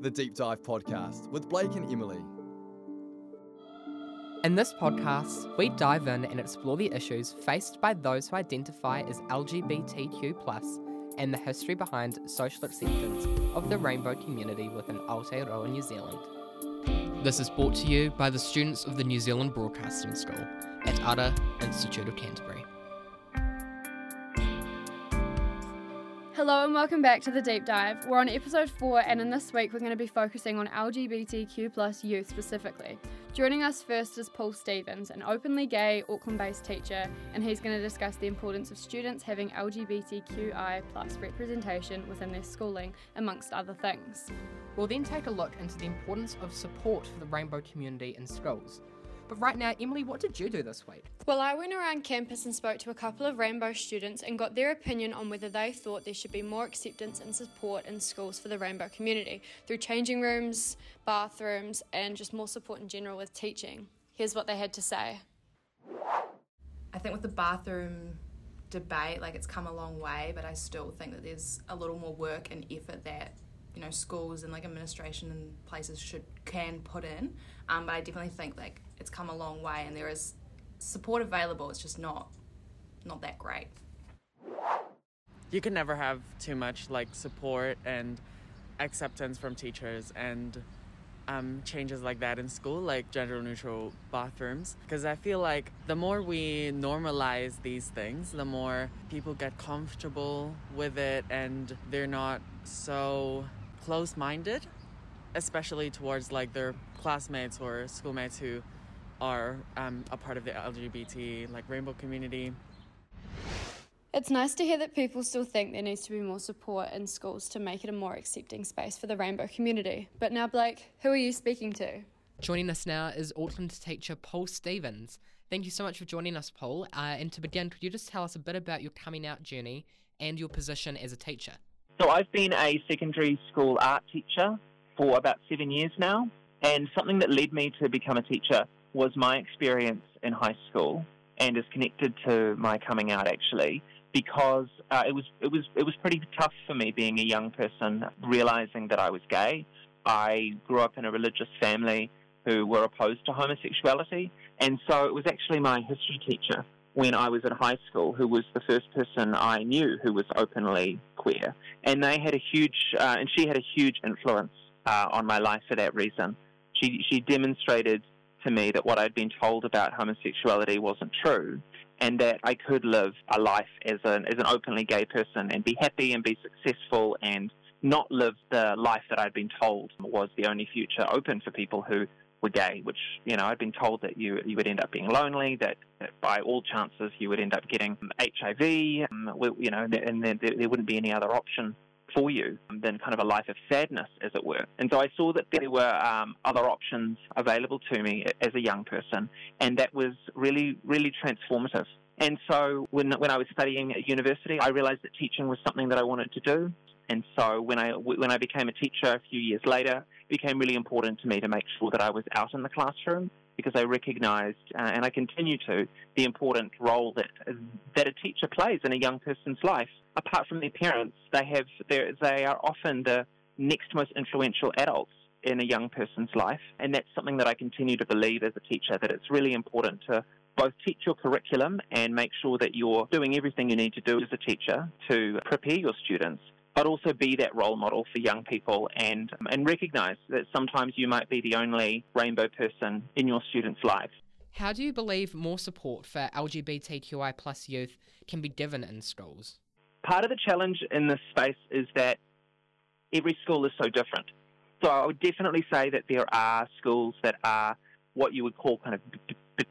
the Deep Dive Podcast with Blake and Emily. In this podcast, we dive in and explore the issues faced by those who identify as LGBTQ, and the history behind social acceptance of the rainbow community within Aotearoa, New Zealand. This is brought to you by the students of the New Zealand Broadcasting School at Ara Institute of Canterbury. Welcome back to the Deep Dive. We're on episode 4 and in this week we're going to be focusing on LGBTQ plus youth specifically. Joining us first is Paul Stevens, an openly gay Auckland-based teacher, and he's going to discuss the importance of students having LGBTQI plus representation within their schooling, amongst other things. We'll then take a look into the importance of support for the rainbow community in schools. But right now, Emily, what did you do this week? Well, I went around campus and spoke to a couple of rainbow students and got their opinion on whether they thought there should be more acceptance and support in schools for the rainbow community through changing rooms, bathrooms, and just more support in general with teaching. Here's what they had to say. I think with the bathroom debate, like it's come a long way, but I still think that there's a little more work and effort that you know schools and like administration and places should can put in. Um, but I definitely think like it's come a long way and there is support available. It's just not not that great. You can never have too much like support and acceptance from teachers and um, changes like that in school, like gender neutral bathrooms. Because I feel like the more we normalize these things, the more people get comfortable with it and they're not so close minded, especially towards like their classmates or schoolmates who are um, a part of the LGBT like rainbow community. It's nice to hear that people still think there needs to be more support in schools to make it a more accepting space for the rainbow community. But now, Blake, who are you speaking to? Joining us now is Auckland teacher Paul Stevens. Thank you so much for joining us, Paul. Uh, and to begin, could you just tell us a bit about your coming out journey and your position as a teacher? So, I've been a secondary school art teacher for about seven years now, and something that led me to become a teacher was my experience in high school and is connected to my coming out actually because uh, it was it was it was pretty tough for me being a young person realizing that I was gay. I grew up in a religious family who were opposed to homosexuality, and so it was actually my history teacher when I was at high school who was the first person I knew who was openly queer, and they had a huge uh, and she had a huge influence uh, on my life for that reason. She she demonstrated to me that what I'd been told about homosexuality wasn't true, and that I could live a life as an as an openly gay person and be happy and be successful and not live the life that I'd been told was the only future open for people who were gay, which you know I'd been told that you you would end up being lonely, that, that by all chances you would end up getting HIV, um, you know, and there, there wouldn't be any other option for you than kind of a life of sadness, as it were. And so I saw that there were um, other options available to me as a young person, and that was really, really transformative. And so when, when I was studying at university, I realized that teaching was something that I wanted to do. And so when I, when I became a teacher a few years later, it became really important to me to make sure that I was out in the classroom because I recognized, uh, and I continue to, the important role that, that a teacher plays in a young person's life. Apart from their parents, they have they are often the next most influential adults in a young person's life, and that's something that I continue to believe as a teacher that it's really important to both teach your curriculum and make sure that you're doing everything you need to do as a teacher to prepare your students but also be that role model for young people and and recognize that sometimes you might be the only rainbow person in your students' lives. How do you believe more support for LGBTQI plus youth can be given in schools? part of the challenge in this space is that every school is so different. So I would definitely say that there are schools that are what you would call kind of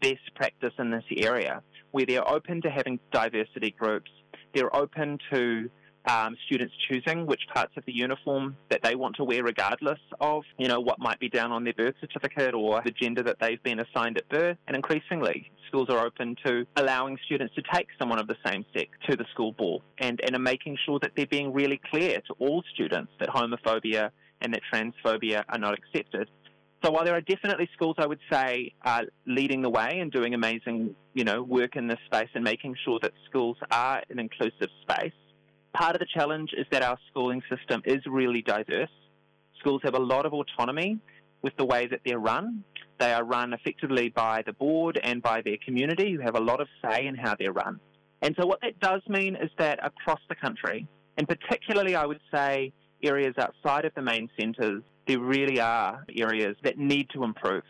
best practice in this area, where they're open to having diversity groups. They're open to um, students choosing which parts of the uniform that they want to wear, regardless of you know what might be down on their birth certificate or the gender that they've been assigned at birth. And increasingly, schools are open to allowing students to take someone of the same sex to the school ball, and and are making sure that they're being really clear to all students that homophobia and that transphobia are not accepted. So while there are definitely schools I would say leading the way and doing amazing, you know, work in this space and making sure that schools are an inclusive space, part of the challenge is that our schooling system is really diverse. Schools have a lot of autonomy with the way that they're run. They are run effectively by the board and by their community who have a lot of say in how they're run. And so, what that does mean is that across the country, and particularly I would say areas outside of the main centres, there really are areas that need to improve.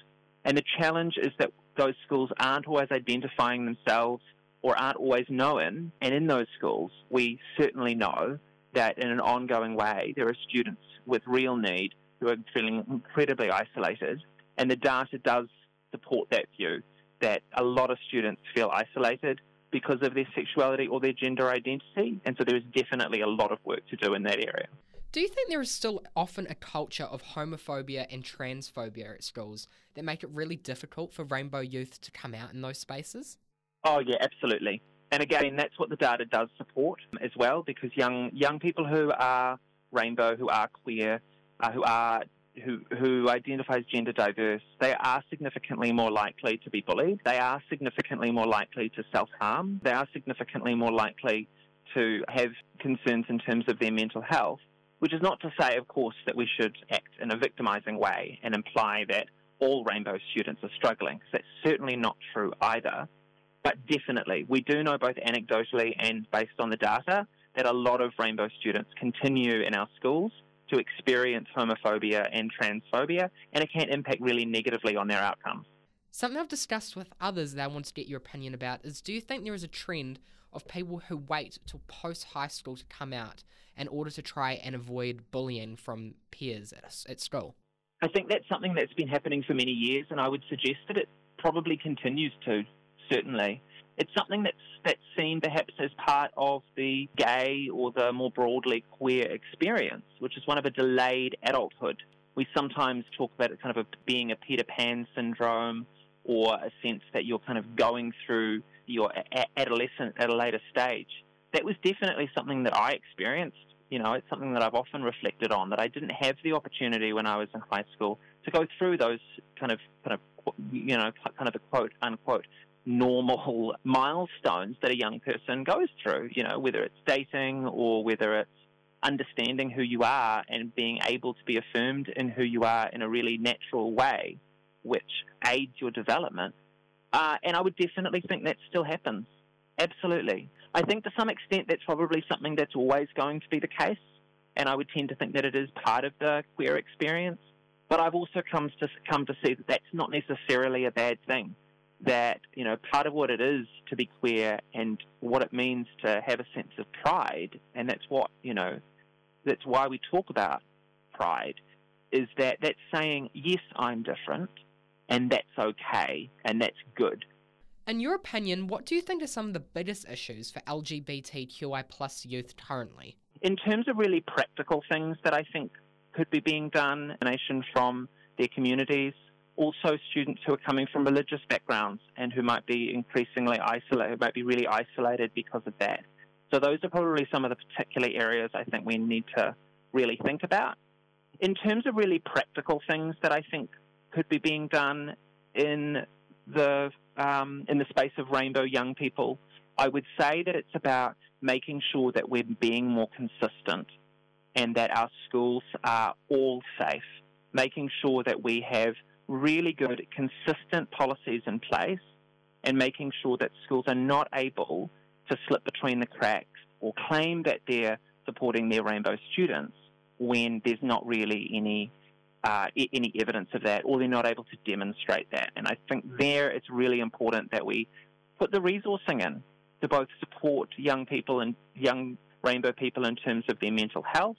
And the challenge is that those schools aren't always identifying themselves or aren't always known. And in those schools, we certainly know that in an ongoing way, there are students with real need who are feeling incredibly isolated. And the data does support that view that a lot of students feel isolated because of their sexuality or their gender identity. And so there is definitely a lot of work to do in that area. Do you think there is still often a culture of homophobia and transphobia at schools that make it really difficult for rainbow youth to come out in those spaces? Oh, yeah, absolutely. And again, that's what the data does support as well, because young young people who are rainbow, who are queer, uh, who are who, who identify as gender diverse, they are significantly more likely to be bullied. They are significantly more likely to self harm. They are significantly more likely to have concerns in terms of their mental health. Which is not to say, of course, that we should act in a victimizing way and imply that all rainbow students are struggling, because that's certainly not true either. But definitely, we do know both anecdotally and based on the data that a lot of rainbow students continue in our schools to experience homophobia and transphobia, and it can impact really negatively on their outcomes. Something I've discussed with others that I want to get your opinion about is do you think there is a trend of people who wait till post high school to come out in order to try and avoid bullying from peers at, at school? I think that's something that's been happening for many years, and I would suggest that it probably continues to, certainly. It's something that's, that's seen perhaps as part of the gay or the more broadly queer experience, which is one of a delayed adulthood. We sometimes talk about it kind of a, being a Peter Pan syndrome or a sense that you're kind of going through your adolescent at a later stage. That was definitely something that I experienced. You know, it's something that I've often reflected on that I didn't have the opportunity when I was in high school to go through those kind of kind of you know kind of the quote unquote normal milestones that a young person goes through, you know, whether it's dating or whether it's understanding who you are and being able to be affirmed in who you are in a really natural way, which aids your development. Uh, and I would definitely think that still happens. Absolutely. I think to some extent that's probably something that's always going to be the case. And I would tend to think that it is part of the queer experience. But I've also come to come to see that that's not necessarily a bad thing that you know part of what it is to be queer and what it means to have a sense of pride, and that's what you know. That's why we talk about pride. Is that that's saying yes, I'm different, and that's okay, and that's good. In your opinion, what do you think are some of the biggest issues for LGBTQI plus youth currently? In terms of really practical things that I think could be being done, nation from their communities, also students who are coming from religious backgrounds and who might be increasingly isolated, who might be really isolated because of that. So those are probably some of the particular areas I think we need to really think about. In terms of really practical things that I think could be being done in the um, in the space of rainbow young people, I would say that it's about making sure that we're being more consistent and that our schools are all safe, making sure that we have really good, consistent policies in place and making sure that schools are not able to slip between the cracks or claim that they're supporting their rainbow students when there's not really any uh, any evidence of that, or they're not able to demonstrate that. And I think there it's really important that we put the resourcing in to both support young people and young rainbow people in terms of their mental health,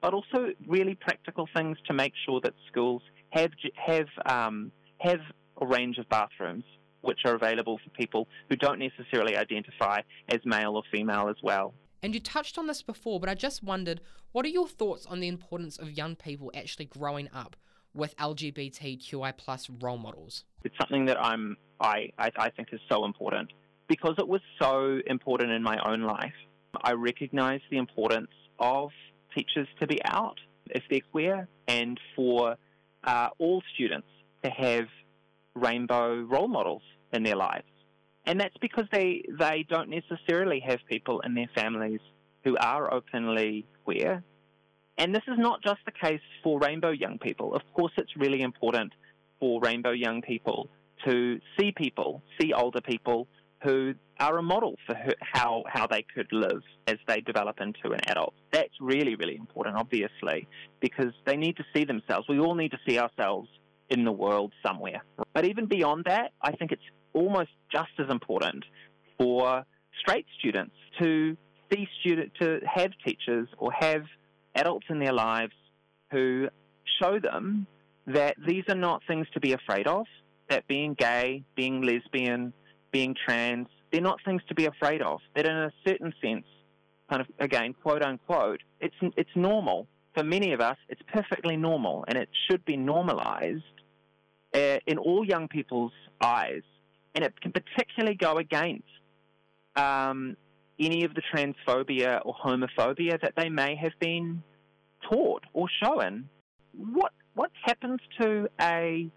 but also really practical things to make sure that schools have have um, have a range of bathrooms which are available for people who don't necessarily identify as male or female as well. And you touched on this before, but I just wondered, what are your thoughts on the importance of young people actually growing up with LGBTQI plus role models? It's something that I'm I, I, I think is so important because it was so important in my own life. I recognise the importance of teachers to be out if they're queer and for uh, all students to have rainbow role models in their lives. And that's because they, they don't necessarily have people in their families who are openly queer. And this is not just the case for rainbow young people. Of course, it's really important for rainbow young people to see people, see older people who are a model for how, how they could live as they develop into an adult. That's really, really important, obviously, because they need to see themselves. We all need to see ourselves in the world somewhere. But even beyond that, I think it's almost just as important for straight students to see student to have teachers or have adults in their lives who show them that these are not things to be afraid of, that being gay, being lesbian, being trans, they're not things to be afraid of. That in a certain sense, kind of again, quote unquote, it's it's normal. For many of us, it's perfectly normal, and it should be normalized uh, in all young people's eyes. And it can particularly go against um, any of the transphobia or homophobia that they may have been taught or shown. What what happens to a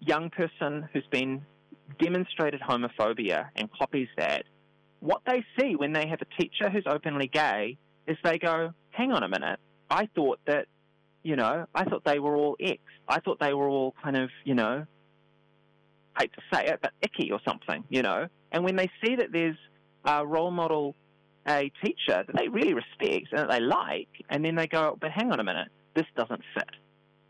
young person who's been demonstrated homophobia and copies that, what they see when they have a teacher who's openly gay is they go, hang on a minute, I thought that, you know, I thought they were all X. I thought they were all kind of, you know, hate to say it, but icky or something, you know. And when they see that there's a role model, a teacher that they really respect and that they like, and then they go, but hang on a minute, this doesn't fit.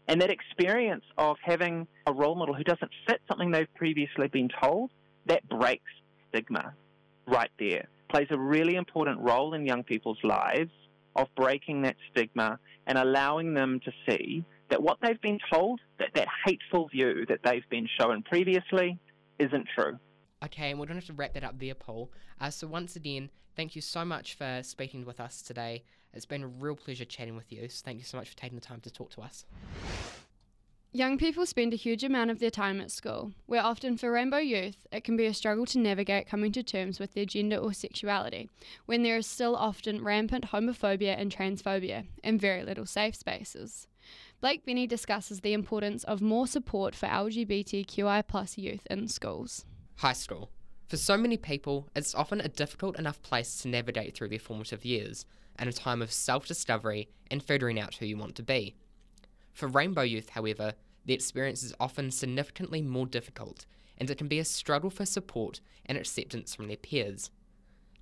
And that experience of having a role model who doesn't fit something they've previously been told, that breaks stigma right there. Plays a really important role in young people's lives of breaking that stigma and allowing them to see that what they've been told, that, that hateful view that they've been shown previously, isn't true. Okay, and we're going to have to wrap that up there, Paul. Uh, so, once again, thank you so much for speaking with us today. It's been a real pleasure chatting with you. So, thank you so much for taking the time to talk to us. Young people spend a huge amount of their time at school, where often for rainbow youth, it can be a struggle to navigate coming to terms with their gender or sexuality, when there is still often rampant homophobia and transphobia, and very little safe spaces. Blake Benny discusses the importance of more support for LGBTQI plus youth in schools. High school. For so many people, it's often a difficult enough place to navigate through their formative years, and a time of self discovery and figuring out who you want to be. For rainbow youth, however, the experience is often significantly more difficult, and it can be a struggle for support and acceptance from their peers.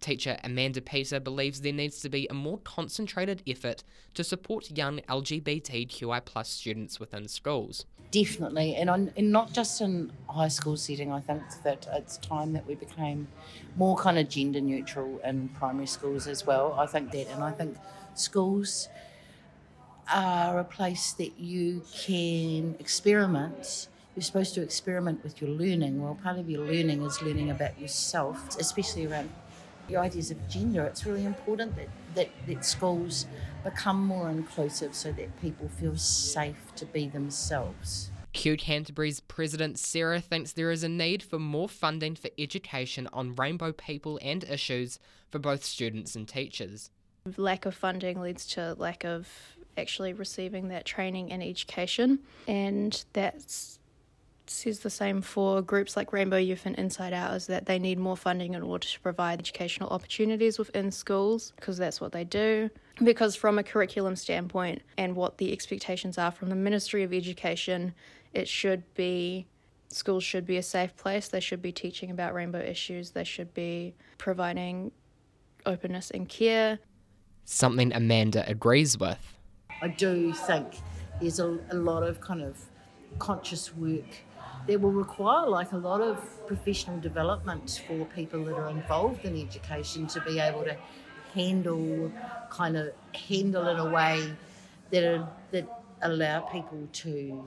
Teacher Amanda Peter believes there needs to be a more concentrated effort to support young LGBTQI plus students within schools. Definitely, and, and not just in high school setting. I think that it's time that we became more kind of gender neutral in primary schools as well. I think that, and I think schools are a place that you can experiment. You're supposed to experiment with your learning. Well, part of your learning is learning about yourself, especially around your ideas of gender. It's really important that, that, that schools become more inclusive so that people feel safe to be themselves. Q Canterbury's president Sarah thinks there is a need for more funding for education on rainbow people and issues for both students and teachers. Lack of funding leads to lack of actually receiving that training and education, and that says the same for groups like Rainbow Youth and Inside Out is that they need more funding in order to provide educational opportunities within schools because that's what they do. Because from a curriculum standpoint and what the expectations are from the Ministry of Education, it should be schools should be a safe place. They should be teaching about rainbow issues. They should be providing openness and care. Something Amanda agrees with. I do think there's a, a lot of kind of conscious work that will require like a lot of professional development for people that are involved in education to be able to handle kind of handle in a way that are, that allow people to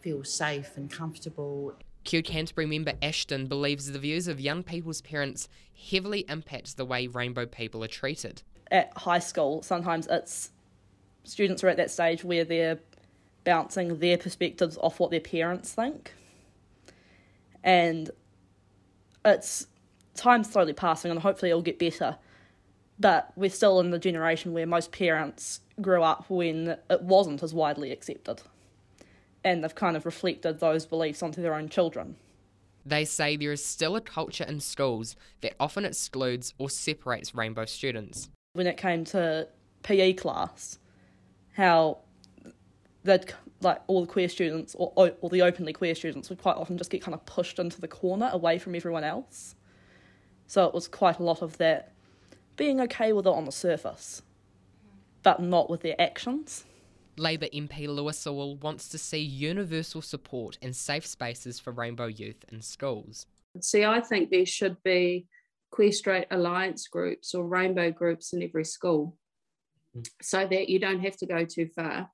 feel safe and comfortable. Q Canterbury member Ashton believes the views of young people's parents heavily impact the way rainbow people are treated. At high school, sometimes it's students are at that stage where they're bouncing their perspectives off what their parents think. And it's time slowly passing, and hopefully it'll get better. But we're still in the generation where most parents grew up when it wasn't as widely accepted. And they've kind of reflected those beliefs onto their own children. They say there is still a culture in schools that often excludes or separates rainbow students. When it came to PE class, how that like all the queer students or or the openly queer students would quite often just get kind of pushed into the corner away from everyone else. So it was quite a lot of that being okay with it on the surface, but not with their actions. Labour MP Louisa Wall wants to see universal support and safe spaces for rainbow youth in schools. See, I think there should be queer straight alliance groups or rainbow groups in every school mm. so that you don't have to go too far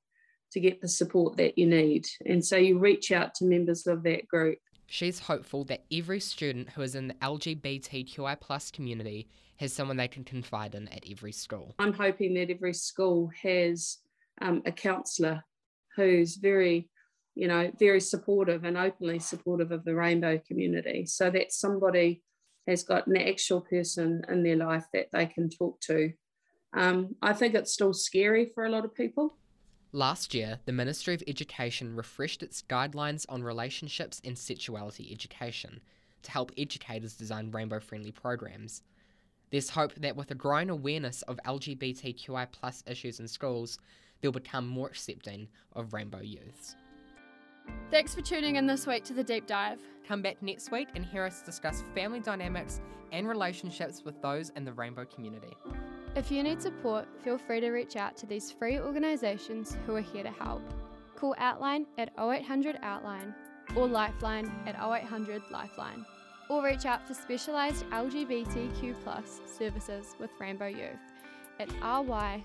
to get the support that you need. And so you reach out to members of that group. She's hopeful that every student who is in the LGBTQI plus community has someone they can confide in at every school. I'm hoping that every school has um, a counsellor who's very, you know, very supportive and openly supportive of the rainbow community. So that somebody has got an actual person in their life that they can talk to. Um, I think it's still scary for a lot of people. Last year, the Ministry of Education refreshed its guidelines on relationships and sexuality education to help educators design rainbow friendly programs. There's hope that with a growing awareness of LGBTQI plus issues in schools, they'll become more accepting of rainbow youths. Thanks for tuning in this week to the deep dive. Come back next week and hear us discuss family dynamics and relationships with those in the rainbow community. If you need support, feel free to reach out to these free organisations who are here to help. Call Outline at 0800 Outline or Lifeline at 0800 Lifeline. Or reach out for specialised LGBTQ services with Rainbow Youth at ry.org.nz.